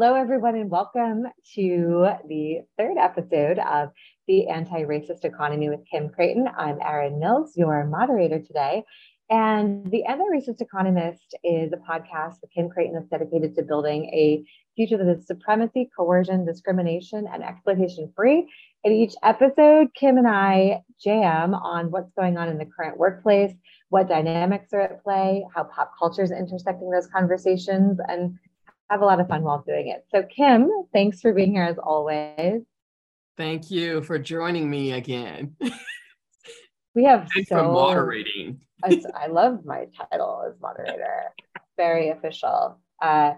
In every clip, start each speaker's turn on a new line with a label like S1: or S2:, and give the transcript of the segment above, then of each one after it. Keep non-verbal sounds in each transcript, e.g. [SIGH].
S1: Hello, everyone, and welcome to the third episode of the Anti Racist Economy with Kim Crayton. I'm Erin Mills, your moderator today. And the Anti Racist Economist is a podcast that Kim Crayton is dedicated to building a future that is supremacy, coercion, discrimination, and exploitation free. In each episode, Kim and I jam on what's going on in the current workplace, what dynamics are at play, how pop culture is intersecting those conversations, and have a lot of fun while doing it. So, Kim, thanks for being here as always.
S2: Thank you for joining me again. [LAUGHS]
S1: We have
S2: Thanks
S1: so
S2: for moderating.
S1: I, I love my title as moderator. Very official. Uh,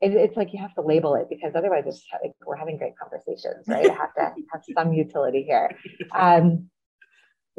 S1: it, it's like you have to label it because otherwise, it's like we're having great conversations, right? I have to have some utility here. Um,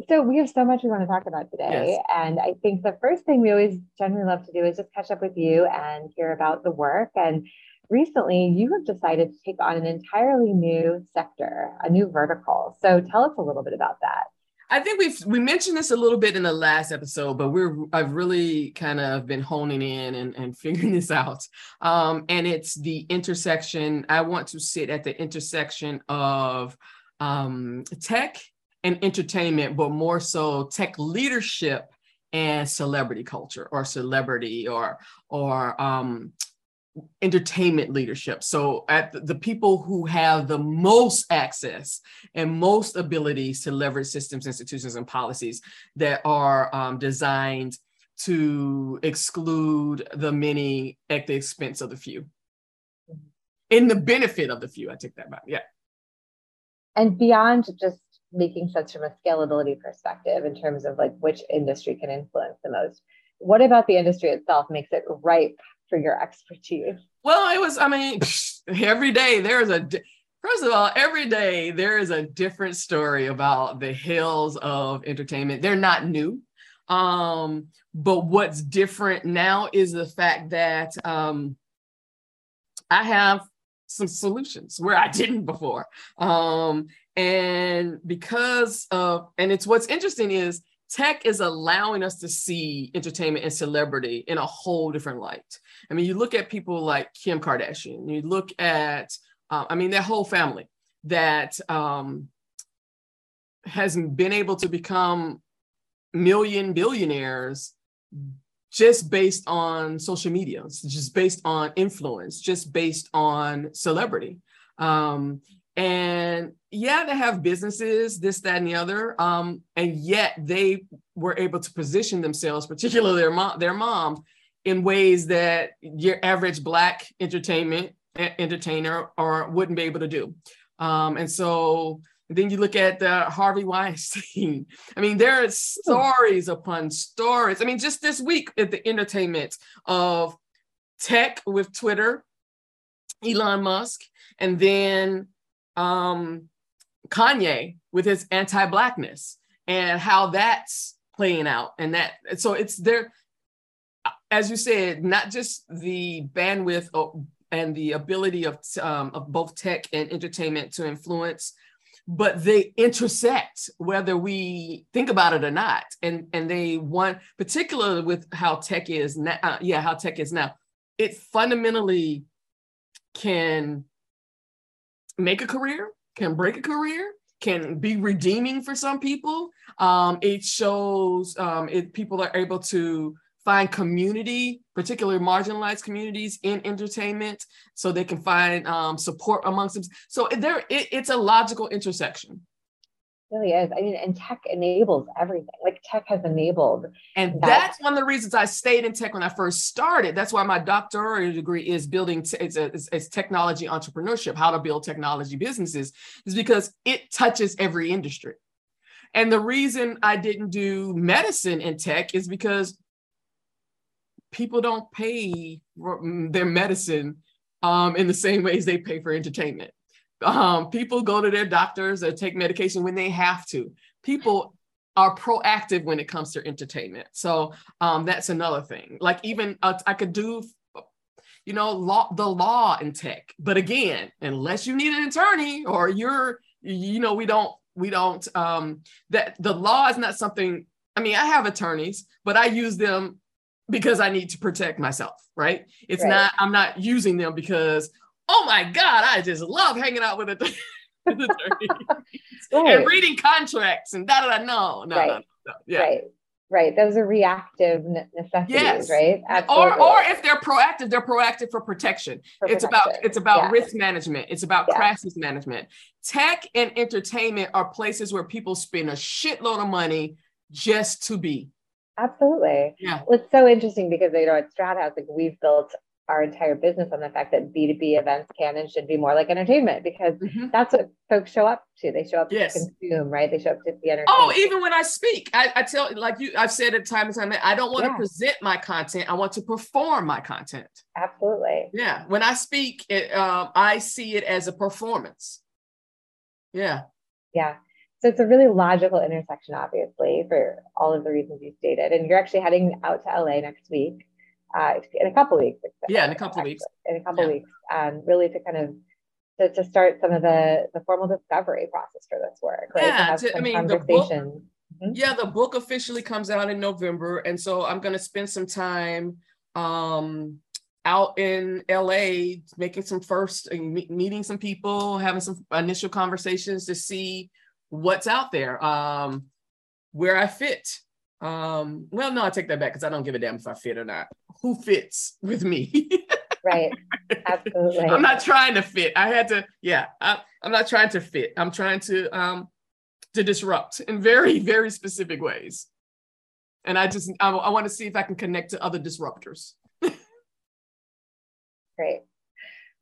S1: so we have so much we want to talk about today.
S2: Yes.
S1: And I think the first thing we always generally love to do is just catch up with you and hear about the work. And recently you have decided to take on an entirely new sector, a new vertical. So tell us a little bit about that.
S2: I think we've we mentioned this a little bit in the last episode, but we're I've really kind of been honing in and, and [LAUGHS] figuring this out. Um, and it's the intersection. I want to sit at the intersection of um, tech and entertainment, but more so tech leadership and celebrity culture or celebrity or or um, entertainment leadership. So at the, the people who have the most access and most abilities to leverage systems, institutions, and policies that are um, designed to exclude the many at the expense of the few. In the benefit of the few, I take that back. Yeah.
S1: and beyond just making sense from a scalability perspective in terms of like which industry can influence the most what about the industry itself makes it ripe for your expertise
S2: Well, it was, I mean, [LAUGHS] every day there is a, first of all, every day there is a different story about the hills of entertainment. They're not new. Um, but what's different now is the fact that um, I have some solutions where I didn't before. Um, and because of, and it's what's interesting is tech is allowing us to see entertainment and celebrity in a whole different light. I mean, you look at people like Kim Kardashian, you look at, uh, I mean, that whole family that um, has been able to become million billionaires just based on social media, just based on influence, just based on celebrity. Um, and yeah, they have businesses, this, that, and the other. Um, and yet they were able to position themselves, particularly their mom, their mom, in ways that your average black entertainment entertainer or wouldn't be able to do. Um, and so then you look at the Harvey Weinstein. [LAUGHS] I mean, there are stories upon stories. I mean, just this week at the entertainment of tech with Twitter, Elon Musk, and then um, Kanye with his anti-blackness and how that's playing out. And that so it's there, as you said, not just the bandwidth of, and the ability of um, of both tech and entertainment to influence, but they intersect whether we think about it or not. And and they want, particularly with how tech is now, uh, yeah, how tech is now, it fundamentally can make a career, can break a career, can be redeeming for some people. Um, it shows um, people are able to find community, particularly marginalized communities in entertainment, so they can find um, support amongst them. So there, it, it's a logical intersection.
S1: Really is i mean and tech enables everything like tech has enabled
S2: And
S1: That-
S2: that's one of the reasons I stayed in tech when I first started. That's why my doctoral degree is building, t- it's, a, it's, it's technology entrepreneurship, how to build technology businesses, is because it touches every industry. And the reason I didn't do medicine in tech is because people don't pay mm, their medicine um, in the same ways they pay for entertainment. Um, people go to their doctors or take medication when they have to. People are proactive when it comes to entertainment. So um, that's another thing. Like even uh, I could do, you know, law the law in tech, but again, unless you need an attorney or you're, you know, we don't we don't um, that the law is not something. I mean, I have attorneys, but I use them because I need to protect myself, right? It's
S1: Right.
S2: not, I'm not using them because, oh my God, I just love hanging out with a [LAUGHS] attorney and reading contracts and da da da. No, no,
S1: Right.
S2: no, no. Yeah.
S1: Right. Right. Those are reactive necessities,
S2: Yes.
S1: right?
S2: Or,
S1: Absolutely.
S2: or if they're proactive, they're proactive for protection.
S1: For
S2: it's about it's about
S1: Yeah.
S2: risk management. It's about
S1: Yeah.
S2: crisis management. Tech and entertainment are places where people spend a shitload of money just to be.
S1: Absolutely.
S2: Yeah.
S1: Well, it's so interesting because you know at Strathouse, like we've built our entire business on the fact that B2B events can and should be more like entertainment because
S2: Mhm.
S1: that's what folks show up to. They show up
S2: Yes.
S1: to consume, right? They show up to be entertained.
S2: Oh, even when I speak, I, I tell like you, I've said it time and time. I don't want to present my content. I want to perform my content.
S1: Absolutely.
S2: Yeah. When I speak, it, um, I see it as a performance. Yeah.
S1: Yeah. So it's a really logical intersection, obviously, for all of the reasons you stated. And you're actually heading out to LA next week, uh, in a couple weeks.
S2: Yeah, in a couple
S1: actually,
S2: weeks.
S1: In a couple
S2: Yeah.
S1: weeks, um, really to kind of to, to start some of the the formal discovery process for this work, right?
S2: Yeah,
S1: to
S2: I mean, the book-.
S1: Mhm.
S2: Yeah, the book officially comes out in November. And so I'm going to spend some time um, out in LA making some first, meeting some people, having some initial conversations to see what's out there, um, where I fit. Um, well, no, I take that back because I don't give a damn if I fit or not. Who fits with me? [LAUGHS]
S1: Right. Absolutely.
S2: I'm not trying to fit. I had to, yeah, I, I'm not trying to fit. I'm trying to um to disrupt in very, very specific ways. And I just I, I want to see if I can connect to other disruptors.
S1: Great.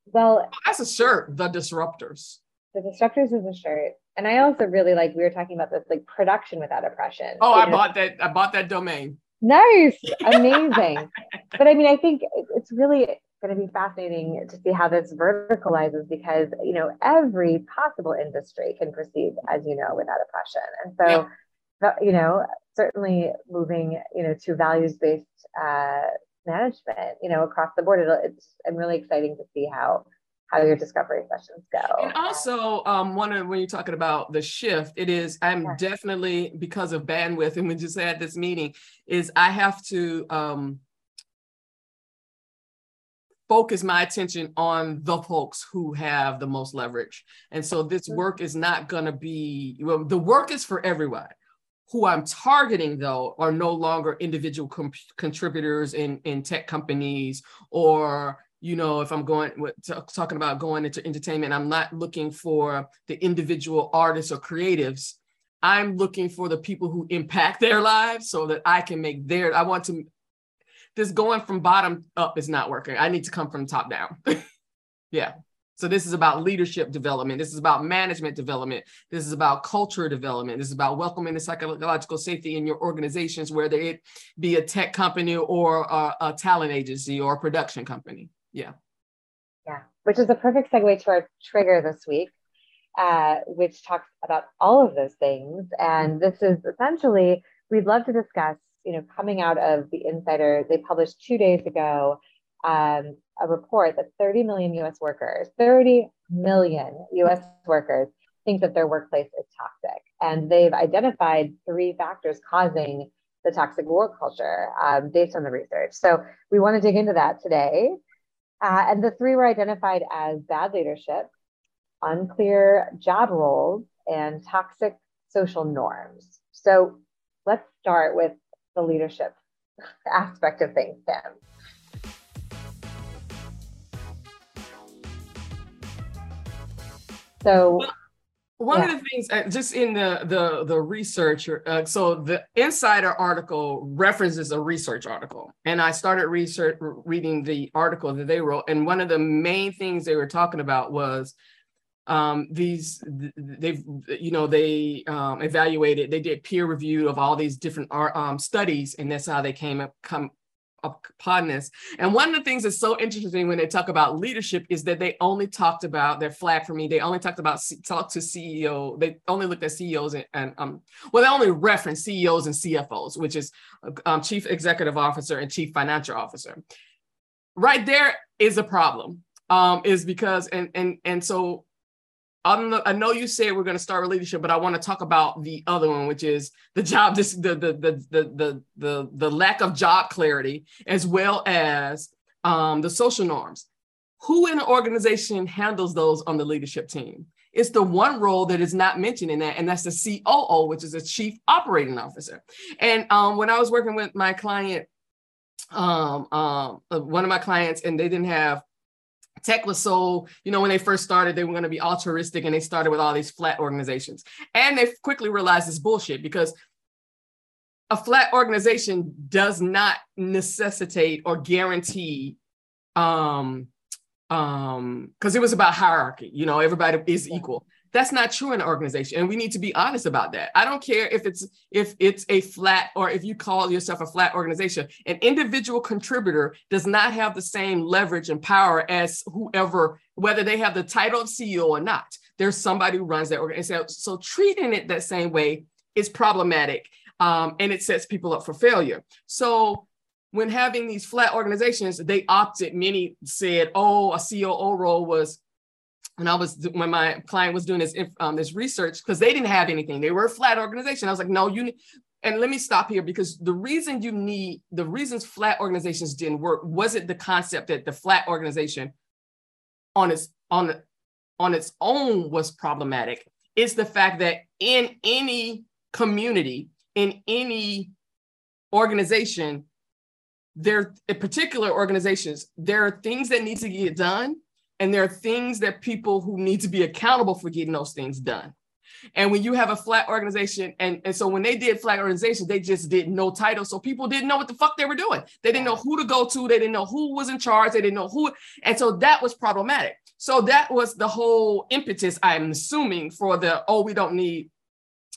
S1: Well,
S2: That's a shirt, the disruptors.
S1: the disruptors is a shirt. And I also really like we were talking about this like production without oppression.
S2: Oh, I
S1: know,
S2: bought that. I bought that domain.
S1: Nice, [LAUGHS] amazing. but I mean, I think it's really going to be fascinating to see how this verticalizes because you know every possible industry can proceed, as you know, without oppression, and so that- you know certainly moving you know to values based uh, management, you know, across the board. It'll, it's I'm really exciting to see how how your discovery sessions go.
S2: And also, um, one of when you're talking about the shift, it is I'm
S1: Yeah.
S2: definitely because of bandwidth, [LAUGHS] and we just had this meeting, is I have to um focus my attention on the folks who have the most leverage. And so this
S1: Mhm.
S2: work is not gonna be well, the work is for everyone. Who I'm targeting though are no longer individual com- contributors in, in tech companies or you know, if I'm going with talking about going into entertainment, I'm not looking for the individual artists or creatives. I'm looking for the people who impact their lives so that I can make their, I want to, this going from bottom up is not working. I need to come from top down. [LAUGHS] yeah. So this is about leadership development. This is about management development. This is about culture development. This is about welcoming the psychological safety in your organizations, whether it be a tech company or a, a talent agency or a production company. Yeah.
S1: Yeah, which is a perfect segue to our trigger this week, uh, which talks about all of those things. And this is essentially, we'd love to discuss, you know, coming out of the Insider, they published two days ago um, a report that 30 million US workers, 30 million US workers think that their workplace is toxic. And they've identified three factors causing the toxic work culture um, based on the research. So we want to dig into that today. Uh, and the three were identified as bad leadership, unclear job roles, and toxic social norms. So let's start with the leadership [LAUGHS] aspect of things, Tim. So,
S2: One
S1: Yeah.
S2: of the things, uh, just in the the the research, uh, so the Insider article references a research article, and I started research reading the article that they wrote, and one of the main things they were talking about was um, these they've you know they um, evaluated, they did peer review of all these different um, studies, and that's how they came up come upon this. And one of the things that's so interesting when they talk about leadership is that they only talked about their flag for me. They only talked about talk to CEO. They only looked at CEOs and, and um well they only referenced CEOs and CFOs, which is um, chief executive officer and chief financial officer. Right there is a problem. Um, is because and and and so I'm, I know you said we're going to start with leadership, but I want to talk about the other one, which is the job, this, the, the, the, the, the, the, the lack of job clarity, as well as um, the social norms. Who in an organization handles those on the leadership team? It's the one role that is not mentioned in that, and that's the COO, which is a chief operating officer. And um, when I was working with my client, um, um, uh, one of my clients, and they didn't have tech was so you know when they first started they were going to be altruistic and they started with all these flat organizations. And they quickly realized this bullshit because a flat organization does not necessitate or guarantee um um because it was about hierarchy you know everybody is equal that's not true in an organization and we need to be honest about that. I don't care if it's if it's a flat or if you call yourself a flat organization an individual contributor does not have the same leverage and power as whoever whether they have the title of ceo or not. There's somebody who runs that organization so treating it that same way is problematic um, and it sets people up for failure. So when having these flat organizations, they opted, many said, oh, a COO role was when I was when my client was doing this um, this research because they didn't have anything. They were a flat organization. I was like, no, you and let me stop here because the reason you need the reasons flat organizations didn't work wasn't the concept that the flat organization on its on on its own was problematic. It's the fact that in any community, in any organization, there particular organizations, there are things that need to get done, and there are things that people who need to be accountable for getting those things done. And when you have a flat organization, and, and so when they did flat organization, they just did no title. So people didn't know what the fuck they were doing. They didn't know who to go to. They didn't know who was in charge. They didn't know who. And so that was problematic. So that was the whole impetus, I'm assuming, for the, oh, we don't need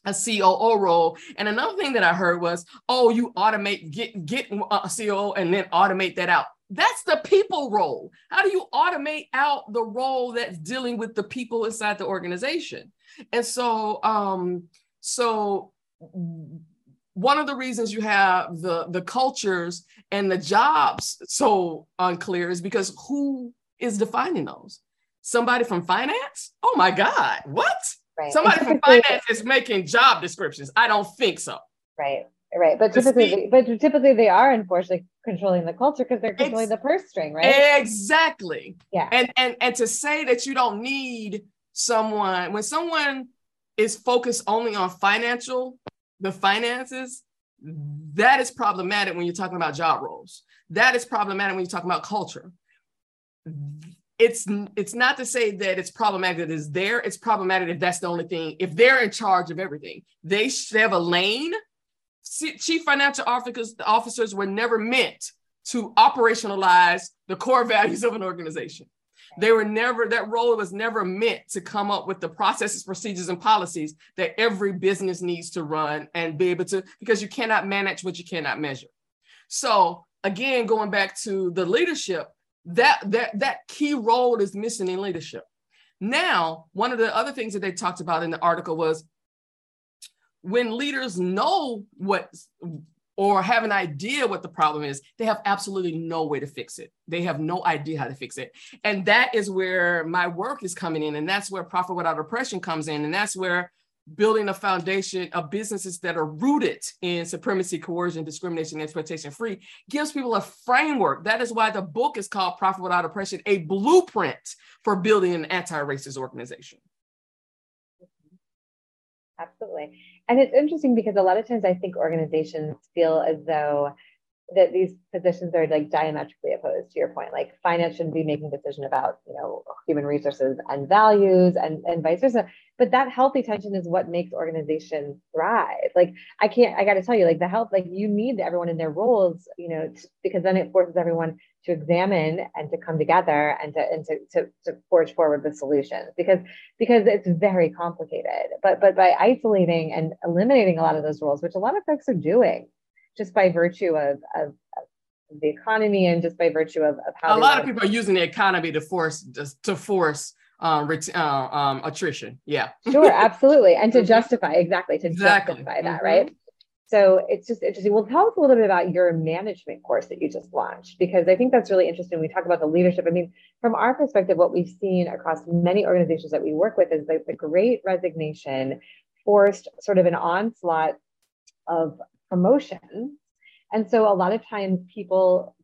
S2: a COO role. And another thing that I heard was, oh, you automate, get get a COO and then automate that out. That's the people role. How do you automate out the role that's dealing with the people inside the organization? And so, um, so one of the reasons you have the the cultures and the jobs so unclear is because who is defining those? Somebody from finance? Oh my God, what? Right. Somebody from finance is making job descriptions. I don't think so.
S1: Right. Right. But typically, but typically they are unfortunately controlling the culture because they're controlling the purse string, right?
S2: Exactly. Yeah. And and and to say that you don't need someone when someone is focused only on financial, the finances, that is problematic when you're talking about job roles. That is problematic when you're talking about culture it's it's not to say that it's problematic that it's there. It's problematic if that's the only thing. If they're in charge of everything, they should have a lane. Chief financial officers officers were never meant to operationalize the core values of an organization. They were never that role was never meant to come up with the processes, procedures, and policies that every business needs to run and be able to because you cannot manage what you cannot measure. So again, going back to the leadership, that that that key role is missing in leadership. Now, one of the other things that they talked about in the article was when leaders know what or have an idea what the problem is, they have absolutely no way to fix it. They have no idea how to fix it. And that is where my work is coming in. And that's where Profit Without Oppression comes in. And that's where building a foundation of businesses that are rooted in supremacy, coercion, discrimination, exploitation free gives people a framework. That is why the book is called Profit Without Oppression, a blueprint for building an anti-racist organization.
S1: Absolutely. And it's interesting because a lot of times I think organizations feel as though that these positions are like diametrically opposed to your point like finance shouldn't be making decision about you know human resources and values and and vice versa. But that healthy tension is what makes organizations thrive. Like i can't i got to tell you like the health like you need everyone in their roles you know because then it forces everyone to examine and to come together and to and to, to, to forge forward the solutions because because it's very complicated. But but by isolating and eliminating a lot of those roles which a lot of folks are doing just by virtue of, of, of the economy and just by virtue of, of how
S2: a lot of people are using the economy to force to force um, ret- uh, um, attrition. Yeah.
S1: sure, [LAUGHS] absolutely, and to justify exactly to exactly. justify that, mm-hmm. right? So it's just interesting. Well, tell us a little bit about your management course that you just launched, because I think that's really interesting. We talk about the leadership. I mean, from our perspective, what we've seen across many organizations that we work with is like the great resignation forced sort of an onslaught of promotion. And so a lot of times people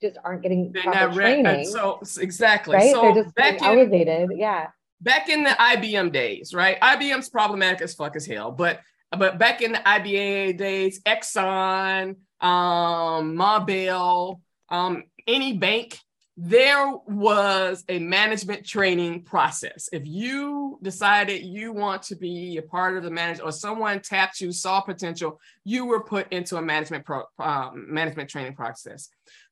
S1: just aren't getting proper training.
S2: So exactly.
S1: Right.
S2: So
S1: They're just back in, elevated. Yeah.
S2: Back in the IBM days, right? IBM's problematic as fuck as hell, but but back in the IBM days, Exxon, um, Mobil, um, any bank, there was a management training process. If you decided you want to be a part of the management or someone tapped you, saw potential, you were put into a management pro, um, management training process.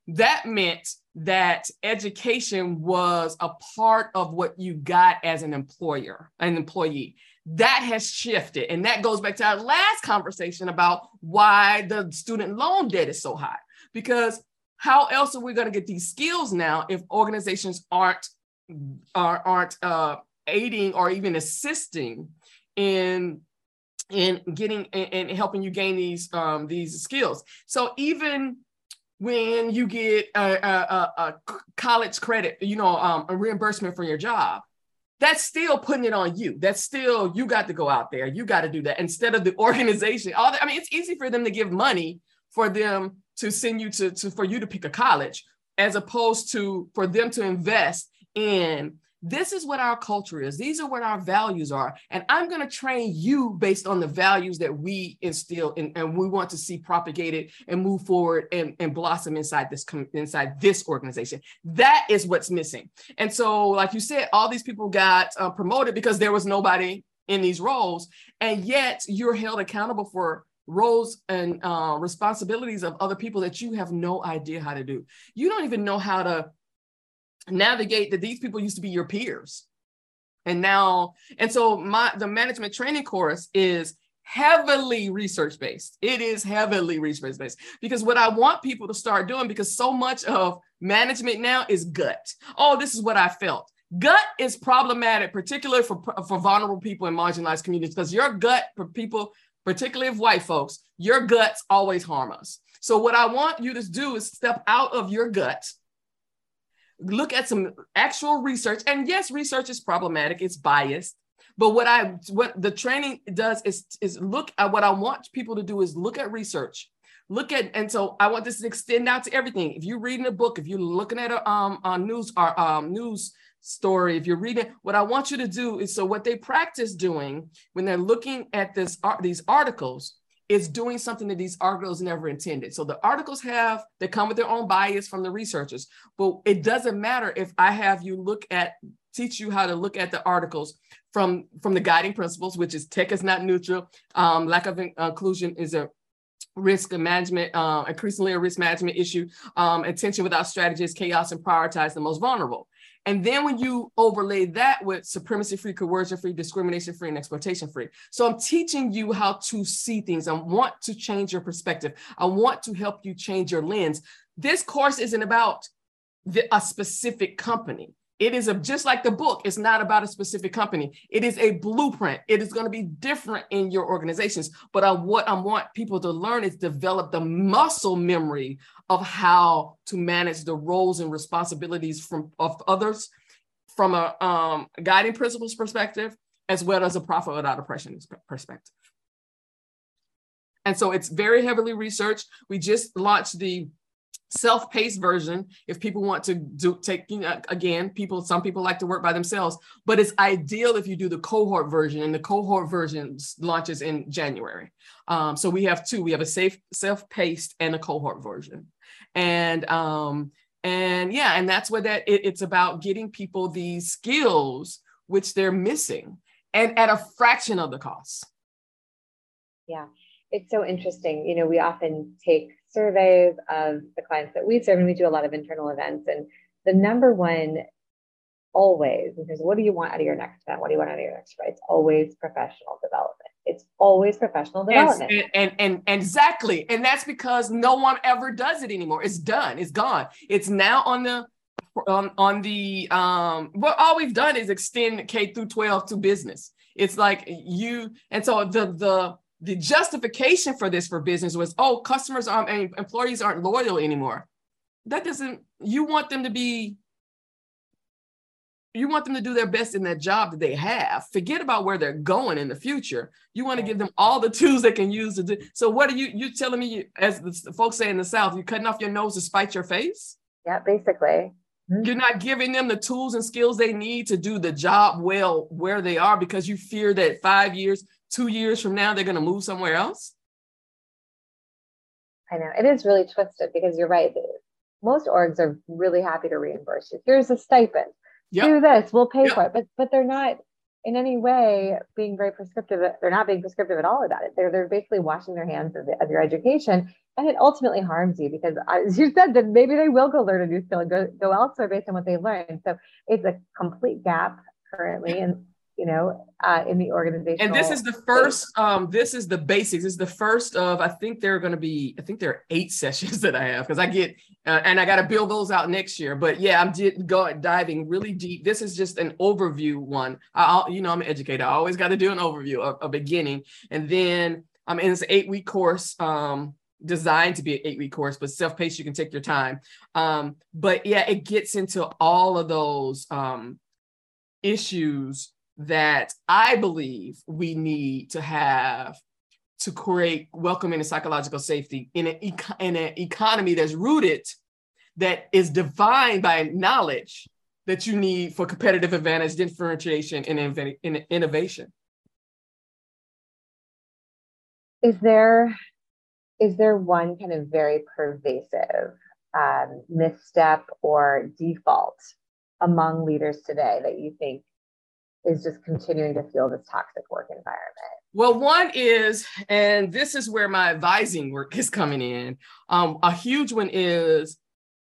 S2: That meant that education was a part of what you got as an employer, an employee that has shifted. And that goes back to our last conversation about why the student loan debt is so high. Because how else are we going to get these skills now if organizations aren't are, aren't uh, aiding or even assisting in in getting and helping you gain these um, these skills? So even when you get a, a, a college credit, you know, um, a reimbursement for your job, that's still putting it on you. That's still you got to go out there. You got to do that instead of the [LAUGHS] organization. All the, I mean, it's easy for them to give money for them to send you to, to for you to pick a college, as opposed to for them to invest in this is what our culture is. These are what our values are. And I'm going to train you based on the values that we instill in, and we want to see propagated and move forward and, and blossom inside this inside this organization. That is what's missing. And so, like you said, all these people got uh, promoted because there was nobody in these roles. And yet you're held accountable for roles and uh, responsibilities of other people that you have no idea how to do. You don't even know how to navigate that these people used to be your peers. And now and so my the management training course is heavily research based it is heavily research based because what i want people to start doing because so much of management now is gut. Oh this is what i felt. Gut is problematic particularly for for vulnerable people in marginalized communities because your gut for people particularly of white folks your guts always harm us so what i want you to do is step out of your gut look at some actual research. And yes, research is problematic, it's biased. But what I what the training does is is look at what I want people to do is look at research. Look at and so I want this to extend out to everything. If you're reading a book, if you're looking at a um news or um news story, if you're reading, what I want you to do is so what they practice doing when they're looking at this these articles is doing something that these articles never intended. So the articles have, they come with their own bias from the researchers, but it doesn't matter if I have you look at, teach you how to look at the articles from, from the guiding principles, which is tech is not neutral, um, lack of inclusion is a risk management, uh, increasingly a risk management issue, um, attention without strategies, chaos, and prioritize the most vulnerable. And then when you overlay that with supremacy free, coercion free, discrimination free, and exploitation free. So I'm teaching you how to see things. I want to change your perspective. I want to help you change your lens. This course isn't about the, a specific company. It is a, just like the book, it's not about a specific company. It is a blueprint. It is going to be different in your organizations. But I, what I want people to learn is develop the muscle memory of how to manage the roles and responsibilities from of others from a um, guiding principles perspective, as well as a profit without oppression perspective. And so it's very heavily researched. We just launched the self-paced version if people want to do take you know again people some people like to work by themselves but it's ideal if you do the cohort version and the cohort version launches in january um, so we have two we have a safe self-paced and a cohort version and um and yeah and that's what that it, it's about getting people these skills which they're missing and at a fraction of the cost
S1: yeah it's so interesting you know we often take surveys of the clients that we serve, and we do a lot of internal events. And the number one always, because what do you want out of your next event? What do you want out of your next event? It's always professional development. It's always professional development.
S2: And, and, and, and exactly. And that's because no one ever does it anymore. It's done. It's gone. It's now on the on, on the um well all we've done is extend K through 12 to business. It's like you and so the the the justification for this for business was, oh, customers aren't, employees aren't loyal anymore. That doesn't, you want them to be, you want them to do their best in that job that they have. Forget about where they're going in the future. You want to give them all the [LAUGHS] tools they can use to do. So what are you, you telling me, as the folks say in the South, you're cutting off your nose to spite your face?
S1: Yeah, basically.
S2: Mm-hmm. You're not giving them the tools and skills they need to do the job well where they are because you fear that five years, two years from now, they're going to move somewhere else?
S1: I know it is really twisted because you're right. Most orgs are really happy to reimburse you. Here's a stipend. Yep. Do this, we'll pay yep. for it. But but they're not in any way being very prescriptive. Uh, they're not being prescriptive at all about it. They're they're basically washing their hands of, the, of your education, and it ultimately harms you because, uh, as you said, that maybe they will go learn a new skill and go go elsewhere based on what they learned. So it's a complete gap currently, and you know, uh, in the organization.
S2: And this is the first, um, this is the basics. This is the first of, I think there are going to be, I think there are eight [LAUGHS] sessions that I have because I get, uh, and I got to build those out next year. But yeah, I'm did, going diving really deep. This is just an overview one. I, you know, I'm an educator. I always got to do an overview, a, a beginning. And then I'm in this eight week course. Um, designed to be an eight week course, but self paced, you can take your time. Um, but yeah, it gets into all of those um, issues that I believe we need to have to create welcoming and psychological safety in an, eco- in an economy that's rooted, that is defined by knowledge that you need for competitive advantage, differentiation, and in- innovation.
S1: Is there is there one kind of very pervasive um, misstep or default among leaders today that you think is just continuing to feel this toxic work environment?
S2: Well, one is, and this is where my advising work is coming in. Um, a huge one is,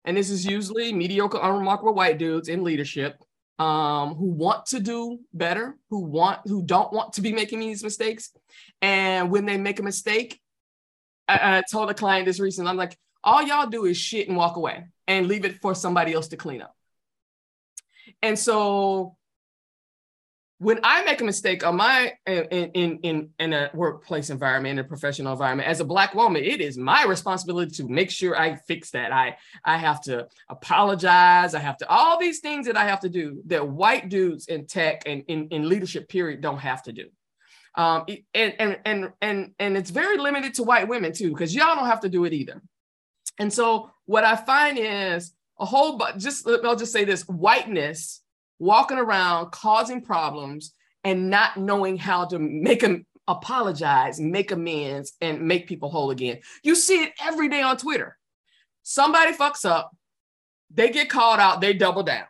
S2: and this is usually mediocre, unremarkable white dudes in leadership um, who want to do better, who want, who don't want to be making these mistakes. And when they make a mistake, I, I told a client this recently, I'm like, all y'all do is shit and walk away and leave it for somebody else to clean up. And so when I make a mistake on my in in in in a workplace environment, in a professional environment, as a black woman, it is my responsibility to make sure I fix that. I I have to apologize. I have to all these things that I have to do that white dudes in tech and in, in leadership period don't have to do. Um, and and and and and it's very limited to white women too, because y'all don't have to do it either. And so what I find is a whole but just I'll just say this whiteness walking around causing problems and not knowing how to make them apologize, make amends, and make people whole again. You see it every day on Twitter. Somebody fucks up, they get called out, they double down.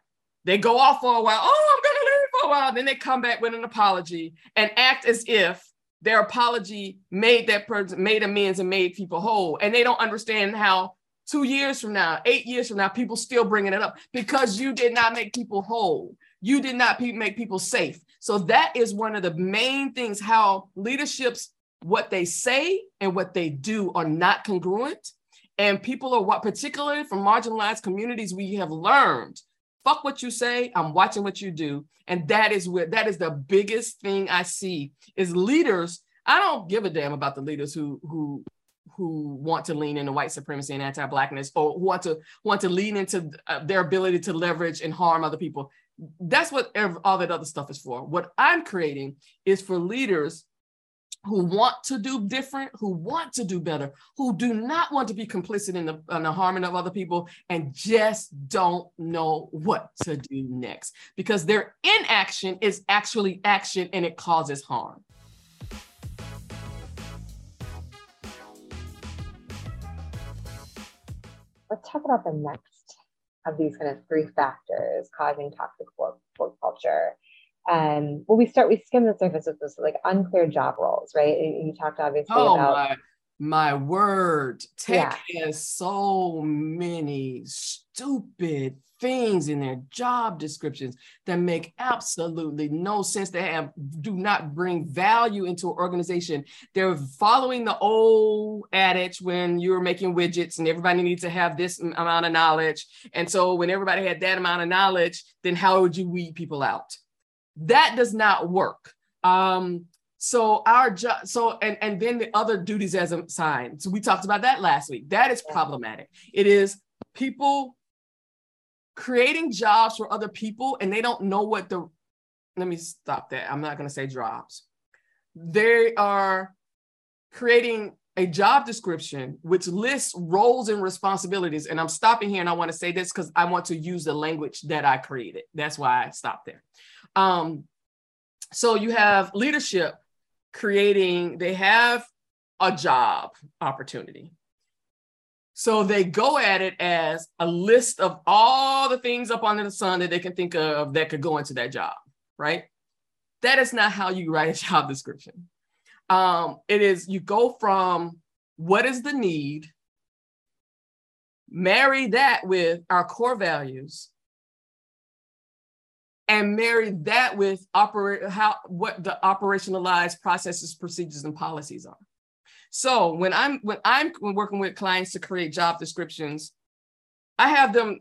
S2: They go off for a while. Oh, I'm gonna leave for a while. Then they come back with an apology and act as if their apology made that person made amends and made people whole. And they don't understand how two years from now, eight years from now, people still bringing it up because you did not make people whole. You did not make people safe. So that is one of the main things how leaderships, what they say and what they do are not congruent. And people are what, particularly from marginalized communities, we have learned fuck what you say i'm watching what you do and that is where that is the biggest thing i see is leaders i don't give a damn about the leaders who who who want to lean into white supremacy and anti-blackness or who want to want to lean into uh, their ability to leverage and harm other people that's what all that other stuff is for what i'm creating is for leaders who want to do different, who want to do better, who do not want to be complicit in the, in the, harming of other people, and just don't know what to do next because their inaction is actually action and it causes harm.
S1: Let's talk about the next of these kind of three factors causing toxic work, work culture. Um, well, we start, we skim the surface with this like unclear job roles, right? You talked obviously oh, about.
S2: My, my word, tech yeah. has so many stupid things in their job descriptions that make absolutely no sense. They have do not bring value into an organization. They're following the old adage when you're making widgets and everybody needs to have this amount of knowledge. And so when everybody had that amount of knowledge, then how would you weed people out? That does not work. Um, So our job, so and and then the other duties as assigned. So we talked about that last week. That is problematic. It is people creating jobs for other people and they don't know what the let me stop that. I'm not going to say jobs. They are creating a job description which lists roles and responsibilities. And I'm stopping here and I want to say this because I want to use the language that I created. That's why I stopped there. Um, so you have leadership creating, they have a job opportunity. So they go at it as a list of all the things up under the sun that they can think of that could go into that job, right? That is not how you write a [LAUGHS] job description. Um, it is you go from what is the need, marry that with our core values, and marry that with operate how what the operationalized processes, procedures, and policies are. So when I'm when I'm when working with clients to create job descriptions, I have them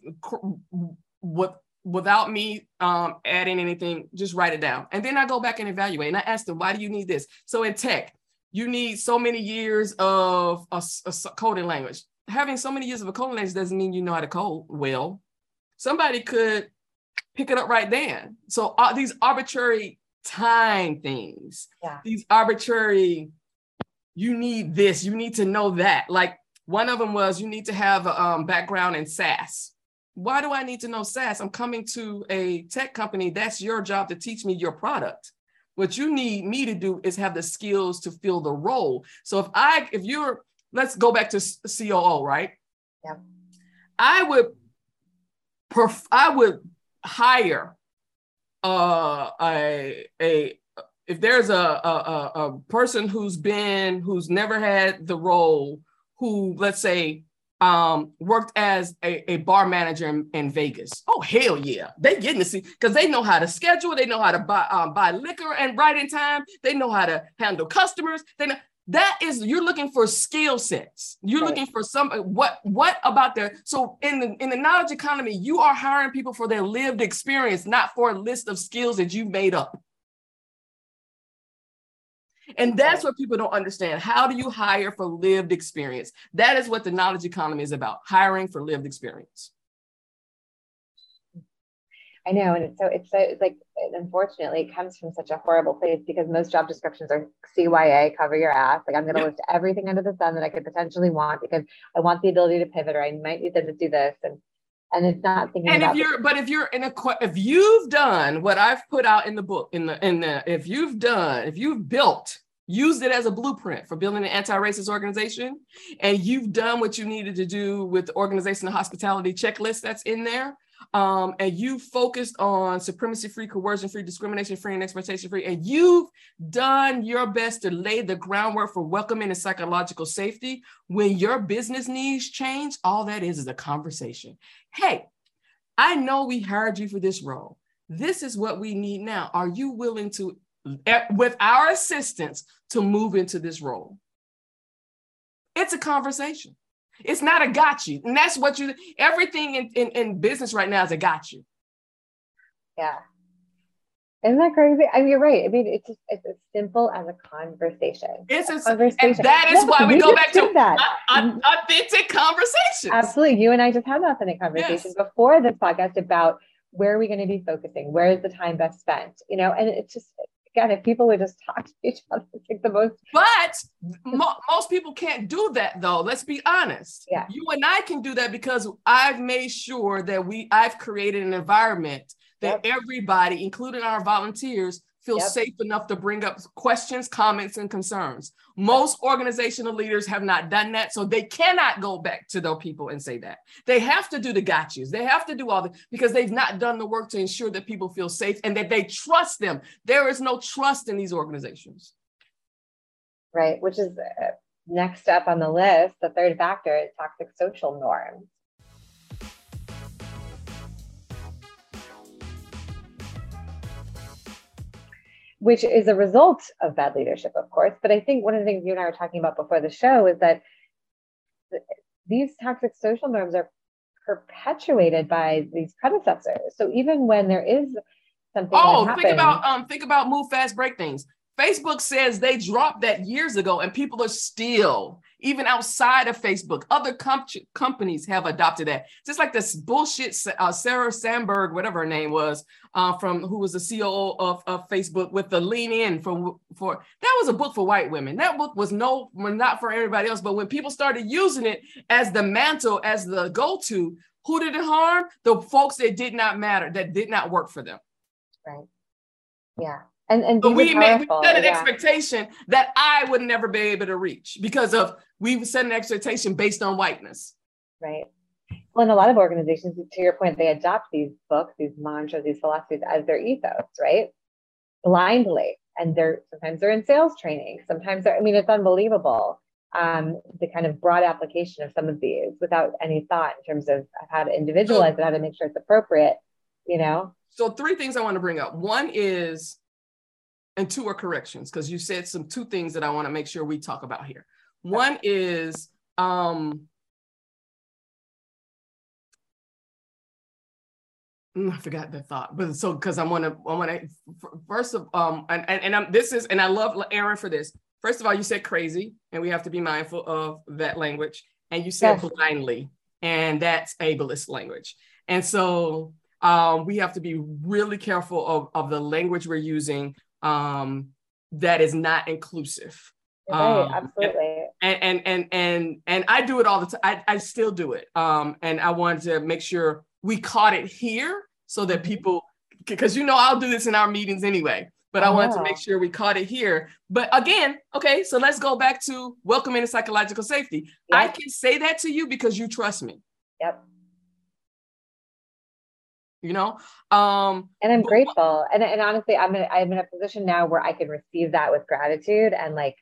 S2: with without me um, adding anything, just write it down. And then I go back and evaluate. And I ask them, why do you need this? So in tech, you need so many years of a, a coding language. Having so many years of a coding language doesn't mean you know how to code well. Somebody could pick it up right then. So uh, these arbitrary time things, yeah. these arbitrary, you need this, you need to know that. Like one of them was you need to have a um, background in SaaS. Why do I need to know SaaS? I'm coming to a tech company. That's your job to teach me your product. What you need me to do is have the skills to fill the role. So if I, if you're, let's go back to COO, right?
S1: Yeah.
S2: I would, perf- I would hire uh, a a if there's a, a a person who's been who's never had the role who let's say um, worked as a, a bar manager in, in, Vegas. Oh hell yeah, they getting to see because they know how to schedule, they know how to buy um, buy liquor and right in time, they know how to handle customers. They know that is you're looking for skill sets. You're right. looking for some what what about their so in the in the knowledge economy, you are hiring people for their lived experience, not for a list of skills that you made up. And that's what people don't understand. How do you hire for lived experience? That is what the knowledge economy is about hiring for lived experience.
S1: I know, and it's so it's so it's like unfortunately it comes from such a horrible place because most job descriptions are CYA, cover your ass. Like I'm going to yep. list everything under the sun that I could potentially want because I want the ability to pivot or I might need them to do this and and it's not thinking about
S2: and if you're but if you're in a if you've done what i've put out in the book in the in the if you've done if you've built used it as a blueprint for building an anti-racist organization and you've done what you needed to do with the organization and hospitality checklist that's in there um, and you focused on supremacy free, coercion free, discrimination free, and exploitation free, and you've done your best to lay the groundwork for welcoming and psychological safety, when your business needs change, all that is is a conversation. Hey, I know we hired you for this role. This is what we need now. Are you willing to, eh, with our assistance, to move into this role? It's a conversation. It's not a got you. And that's what you, everything in, in, in business right now is a got you.
S1: Yeah. Isn't that crazy? I mean, you're right. I mean, it's just, it's as simple as a conversation.
S2: It's a, conversation. And that is why we, we go back to that. authentic conversation.
S1: Absolutely. You and I just had an authentic conversation yes. before this podcast about where are we going to be focusing? Where is the time best spent? You know, and it's just again, if people would just talk to each other, it's like the most.
S2: But mo- most people can't do that, though. Let's be honest.
S1: Yeah.
S2: You and I can do that because I've made sure that we, I've created an environment that yep. everybody, including our volunteers, feel yep. safe enough to bring up questions, comments, and concerns. Most organizational leaders have not done that, so they cannot go back to their people and say that. They have to do the gotchas. They have to do all the because they've not done the work to ensure that people feel safe and that they trust them. There is no trust in these organizations.
S1: Right, which is uh, next up on the list. The third factor is toxic social norms. Which is a result of bad leadership, of course. But I think one of the things you and I were talking about before the show is that these toxic social norms are perpetuated by these predecessors. So even when there is something,
S2: oh, think about um, think about move fast, break things. Facebook says they dropped that years ago, and people are still, even outside of Facebook, other com- companies have adopted that. Just like this bullshit uh, Sheryl Sandberg, whatever her name was, uh, from who was the COO of, of Facebook, with the lean in from for that was a book for white women. That book was no not for everybody else, but when people started using it as the mantle, as the go to, who did it harm? The folks that did not matter, that did not work for them.
S1: Right. Yeah. And, and
S2: but we made we set an yeah. expectation that I would never be able to reach because of we set an expectation based on whiteness.
S1: Right. Well, in a lot of organizations, to your point, they adopt these books, these mantras, these philosophies as their ethos, right? Blindly. And they're sometimes they're in sales training. Sometimes they're, I mean, it's unbelievable. Um, the kind of broad application of some of these without any thought in terms of how to individualize it, how to make sure it's appropriate, you know?
S2: So three things I want to bring up. One is and two are corrections because you said some two things that I want to make sure we talk about here. One is um mm, I forgot the thought, but so because I want to, I want to first of um and and, and I'm, this is and I love Erin for this. First of all, you said crazy, and we have to be mindful of that language. And you said yes. blindly, and that's ableist language. And so um, we have to be really careful of, of the language we're using um, that is not inclusive.
S1: Right, um, absolutely.
S2: And, and and and and I do it all the time. I, I still do it. Um, and I wanted to make sure we caught it here so that mm-hmm. people, because you know I'll do this in our meetings anyway. But I wanted to make sure we caught it here. But again, okay, so let's go back to welcoming and psychological safety. Yep. I can say that to you because you trust me.
S1: Yep
S2: you know? Um
S1: and i'm grateful. And, and honestly i'm in, i'm in a position now where i can receive that with gratitude and like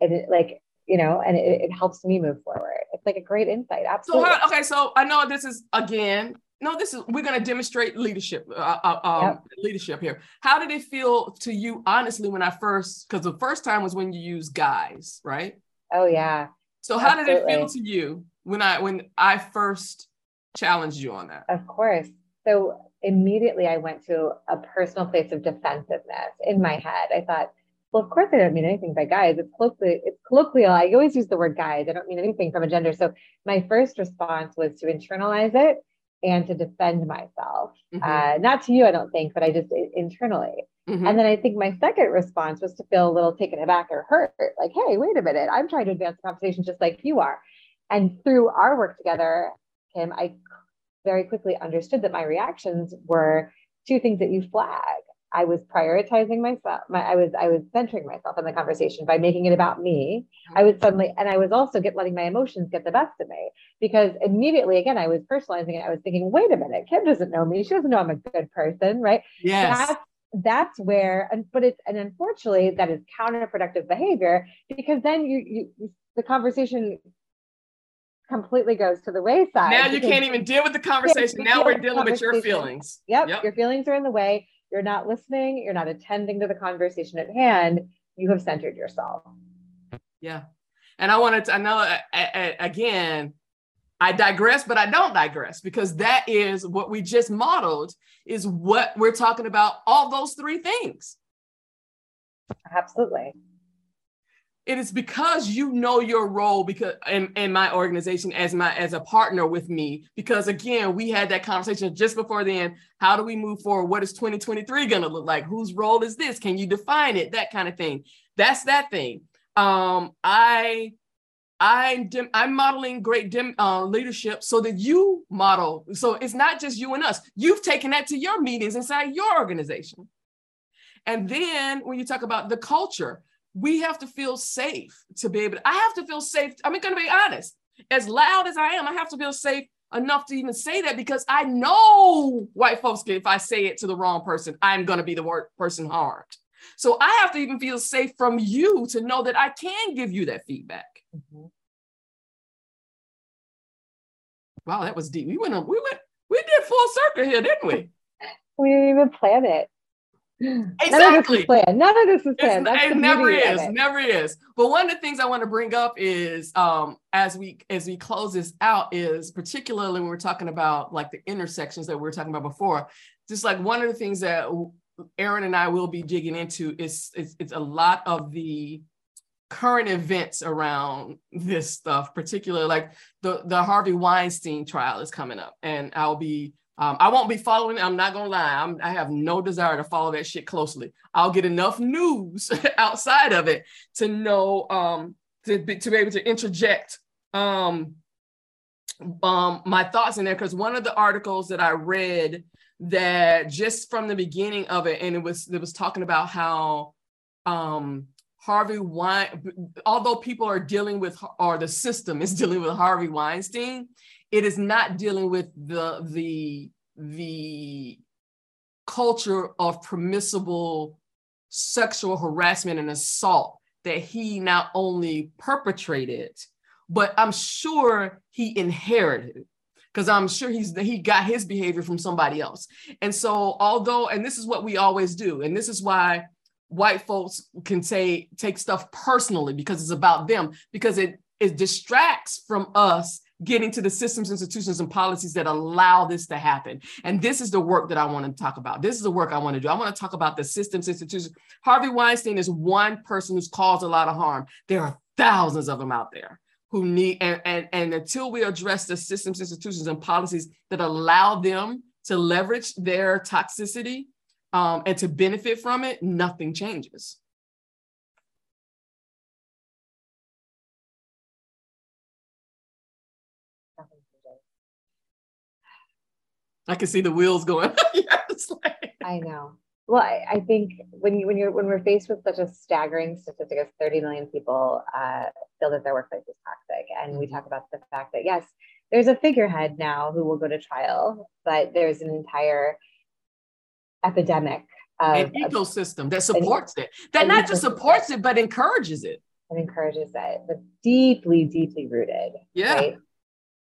S1: it like you know and it, it helps me move forward. It's like a great insight. Absolutely
S2: so how, okay so i know this is again no this is we're going to demonstrate leadership uh, uh, um, yep. leadership here. How did it feel to you honestly when i first because the first time was when you used guys right?
S1: Oh yeah.
S2: So how absolutely. did it feel to you when i when i first challenged you on that?
S1: Of course so immediately I went to a personal place of defensiveness in my head. I thought, well, of course I don't mean anything by guys. It's colloquial. It's colloquial. I always use the word guys. I don't mean anything from a gender. So my first response was to internalize it and to defend myself. Mm-hmm. Uh, not to you, I don't think, but I just internally. Mm-hmm. And then I think my second response was to feel a little taken aback or hurt. Like, hey, wait a minute, I'm trying to advance the conversation just like you are. And through our work together, Kim, I very quickly understood that my reactions were two things that you flag. I was prioritizing myself. My, I was I was centering myself in the conversation by making it about me. Mm-hmm. I was suddenly, and I was also get letting my emotions get the best of me because immediately, again, I was personalizing it. I was thinking, wait a minute, Kim doesn't know me. She doesn't know I'm a good person, right?
S2: Yes.
S1: That's that's where, and but it's and unfortunately that is counterproductive behavior because then you you the conversation completely goes to the wayside.
S2: Now you can't even deal with the conversation. Now we're dealing with your feelings.
S1: Yep, yep, your feelings are in the way. You're not listening. You're not attending to the conversation at hand. You have centered yourself.
S2: Yeah, and I wanted to. I know again. I digress, but I don't digress because that is what we just modeled. Is what we're talking about. All those three things.
S1: Absolutely
S2: it is because you know your role because in, in my organization as my as a partner with me. Because again we had that conversation just before then. How do we move forward? What is 2023 going to look like? Whose role is this? Can you define it? That kind of thing. That's that thing. Um i I I'm modeling great dim, uh, leadership so that you model. So it's not just you and us. You've taken that to your meetings inside your organization. And then when you talk about the culture, we have to feel safe to be able to, I have to feel safe. I'm going to be honest. As loud as I am, I have to feel safe enough to even say that because I know white folks, if I say it to the wrong person, I'm going to be the word person harmed. So I have to even feel safe from you to know that I can give you that feedback. Mm-hmm. Wow, that was deep. We went, we went, we did full circle here, didn't we?
S1: We didn't even plan it.
S2: Exactly. [GASPS]
S1: None of this is planned. None of this is planned.
S2: it never is. It. Never is. But one of the things I want to bring up is um, as we as we close this out is particularly when we're talking about like the intersections that we were talking about before. Just like one of the things that Erin and I will be digging into is it's, it's a lot of the current events around this stuff, particularly like the the Harvey Weinstein trial is coming up, and I'll be um, I won't be following. I'm not gonna lie. I'm, I have no desire to follow that shit closely. I'll get enough news [LAUGHS] outside of it to know um, to be, to be able to interject um, um, my thoughts in there because one of the articles that I read that just from the beginning of it, and it was it was talking about how um, Harvey although people are dealing with or the system is [LAUGHS] dealing with Harvey Weinstein, it is not dealing with the the the culture of permissible sexual harassment and assault that he not only perpetrated but I'm sure he inherited because I'm sure he's he got his behavior from somebody else. And so, although, and this is what we always do, and this is why white folks can say take stuff personally because it's about them, because it it distracts from us getting to the systems, institutions, and policies that allow this to happen. And this is the work that I want to talk about. This is the work I want to do. I want to talk about the systems, institutions. Harvey Weinstein is one person who's caused a lot of harm. There are thousands of them out there who need and, and, and until we address the systems, institutions, and policies that allow them to leverage their toxicity um, and to benefit from it, nothing changes. I can see the wheels going. [LAUGHS]
S1: yes, like... I know. Well, I, I, think when you when you're when we're faced with such a staggering statistic as 30 million people uh, feel that their workplace is toxic, and we talk about the fact that yes, there's a figurehead now who will go to trial, but there's an entire epidemic
S2: of, an ecosystem of, that supports an, it. That not just supports it, but encourages it.
S1: And encourages it, but deeply, deeply rooted.
S2: Yeah. Right?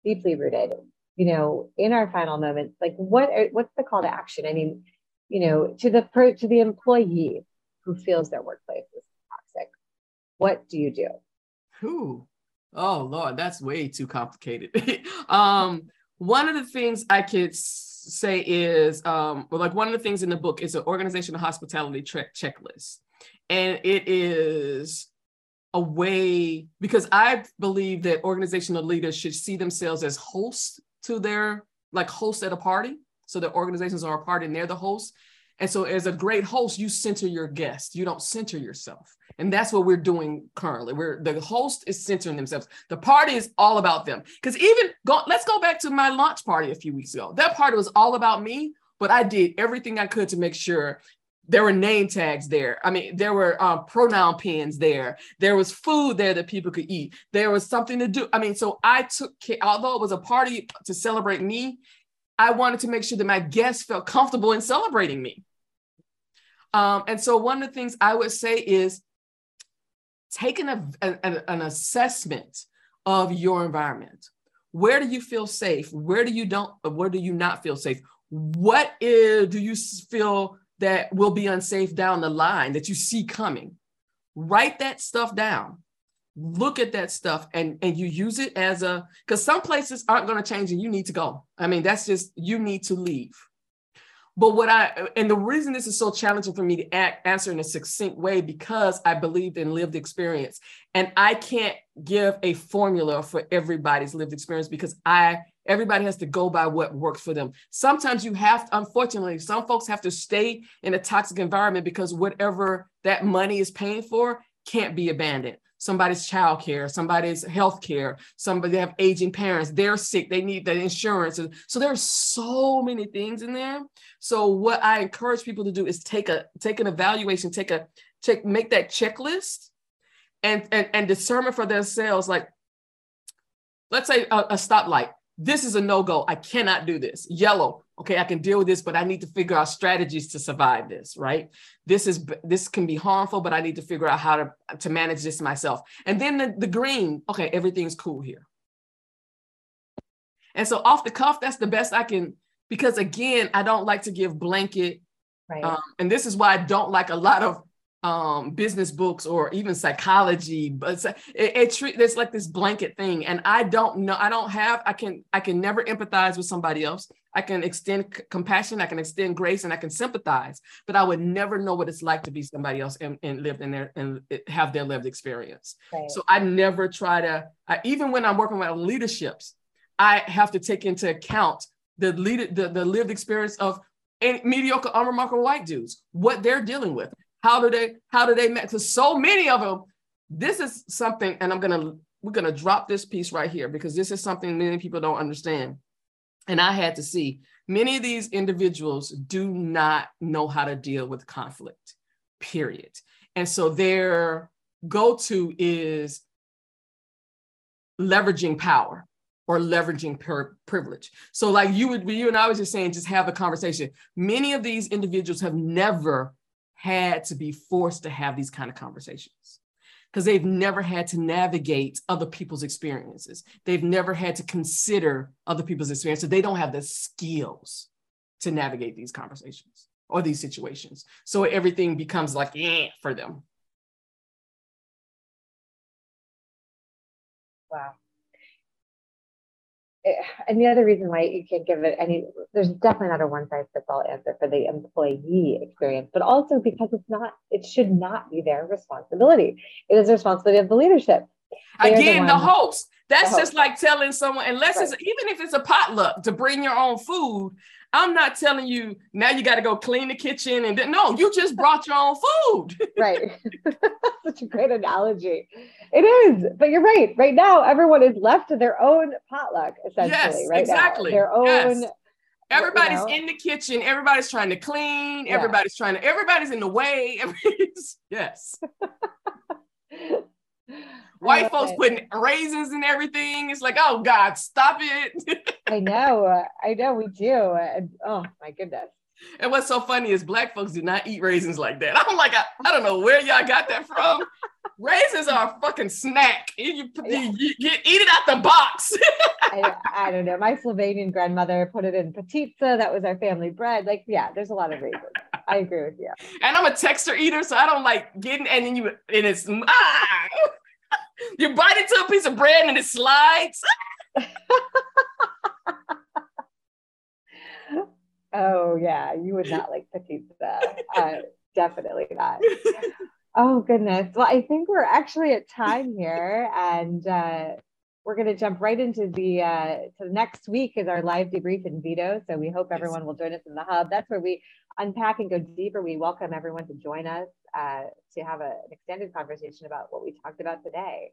S1: Deeply rooted. You know, in our final moments, like what are, what's the call to action? I mean, you know, to the to the employee who feels their workplace is toxic, what do you do?
S2: Who? Oh Lord, that's way too complicated. [LAUGHS] um, one of the things I could say is, um, well, like one of the things in the book is an organizational hospitality tre- checklist, and it is a way because I believe that organizational leaders should see themselves as hosts to their like hosts at a party so the organizations are a party and they're the host. And so, as a great host, you center your guests. You don't center yourself, and that's what we're doing currently. We're the host is centering themselves. The party is all about them. Because even go, let's go back to my launch party a few weeks ago. That party was all about me, but I did everything I could to make sure there were name tags there. I mean, there were um, pronoun pins there. There was food there that people could eat. There was something to do. I mean, so I took, although it was a party to celebrate me, I wanted to make sure that my guests felt comfortable in celebrating me. Um, and so one of the things I would say is taking a, a, an assessment of your environment. Where do you feel safe? Where do you don't? Where do you not feel safe? What is, do you feel that will be unsafe down the line that you see coming? Write that stuff down. Look at that stuff and and you use it as a because some places aren't going to change and you need to go. I mean that's just you need to leave. But what i and the reason this is so challenging for me to act, answer in a succinct way because i believed in lived experience. And i can't give a formula for everybody's lived experience because i everybody has to go by what works for them sometimes you have unfortunately some folks have to stay in a toxic environment because whatever that money is paying for can't be abandoned somebody's child care, somebody's health care, somebody have aging parents, they're sick, they need the insurance. So there's so many things in there. So what I encourage people to do is take a take an evaluation, take a check, make that checklist and and, and determine for themselves, like let's say a, a stoplight. This is a no-go. I cannot do this. Yellow, okay i can deal with this but i need to figure out strategies to survive this right this is this can be harmful but i need to figure out how to to manage this myself and then the, the green okay everything's cool here and so off the cuff that's the best i can because again i don't like to give blanket right. um, and this is why i don't like a lot of um, business books or even psychology, but it, it, it there's like this blanket thing, and I don't know. I don't have. I can. I can never empathize with somebody else. I can extend c- compassion. I can extend grace, and I can sympathize. But I would never know what it's like to be somebody else and, and live in their and have their lived experience. Right. So I never try to. I, even when I'm working with leaderships, I have to take into account the lead the, the lived experience of mediocre, unremarkable white dudes, what they're dealing with how do they, how do they, because so many of them, this is something, and I'm gonna, we're gonna drop this piece right here because this is something many people don't understand. And I had to see many of these individuals do not know how to deal with conflict, period. And so their go to is leveraging power or leveraging privilege. So, like you would, you and I was just saying, just have a conversation. Many of these individuals have never had to be forced to have these kind of conversations because they've never had to navigate other people's experiences. They've never had to consider other people's experiences. They don't have the skills to navigate these conversations or these situations. So everything becomes like eh, for them.
S1: Wow [SIGHS] and the other reason why you can't give it any there's definitely not a one size fits all answer for the employee experience but also because it's not it should not be their responsibility it is the responsibility of the leadership
S2: they again the, the, host that's the just host. like telling someone unless right. it's even if it's a potluck to bring your own food I'm not telling you now you got to go clean the kitchen and then, no, you just brought your own food. [LAUGHS]
S1: right. [LAUGHS] Such a great analogy. It is, but you're right. Right now, everyone is left to their own potluck, essentially. Yes, right
S2: exactly.
S1: Now. Their own. Yes.
S2: Everybody's you know? in the kitchen. Everybody's trying to clean. Yeah. Everybody's trying to. Everybody's in the way. [LAUGHS] yes. [LAUGHS] White folks it. putting raisins and everything. It's like, oh God, stop it.
S1: I know. I know we do. And, oh my goodness.
S2: And what's so funny is black folks do not eat raisins like that. [LAUGHS] I'm like, I, I don't know where y'all got that from. raisins are a fucking snack. You, yeah. you, eat it out the box.
S1: I, I, don't know. My Slovenian grandmother put it in potica. That was our family bread. Like, yeah, there's a lot of raisins. I agree with you.
S2: And I'm a texture eater, so I don't like getting and then you and it's ah, [LAUGHS] you bite into a piece of bread and it slides. [LAUGHS]
S1: oh yeah, you would not like the pizza. Uh, [LAUGHS] definitely not. Oh goodness. Well, I think we're actually at time here, and uh, we're going to jump right into the uh, to next week is our live debrief in Vito. So we hope everyone will join us in the hub. That's where we unpack and go deeper. We welcome everyone to join us uh, to have a, an extended conversation about what we talked about today.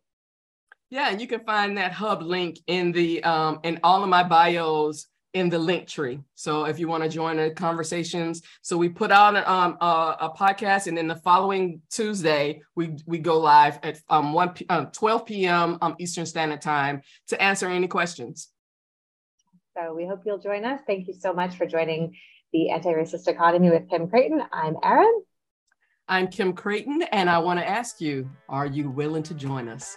S2: Yeah, and you can find that hub link in the um, in all of my bios in the Linktree. So if you want to join the conversations, so we put out um, a, a, podcast, and then the following Tuesday we we go live at um, one p- uh, 12 p.m. Um, Eastern Standard Time to answer any questions.
S1: So we hope you'll join us. Thank you so much for joining the Anti-Racist Economy with Kim Crayton. I'm Erin.
S2: I'm Kim Crayton, and I want to ask you: Are you willing to join us?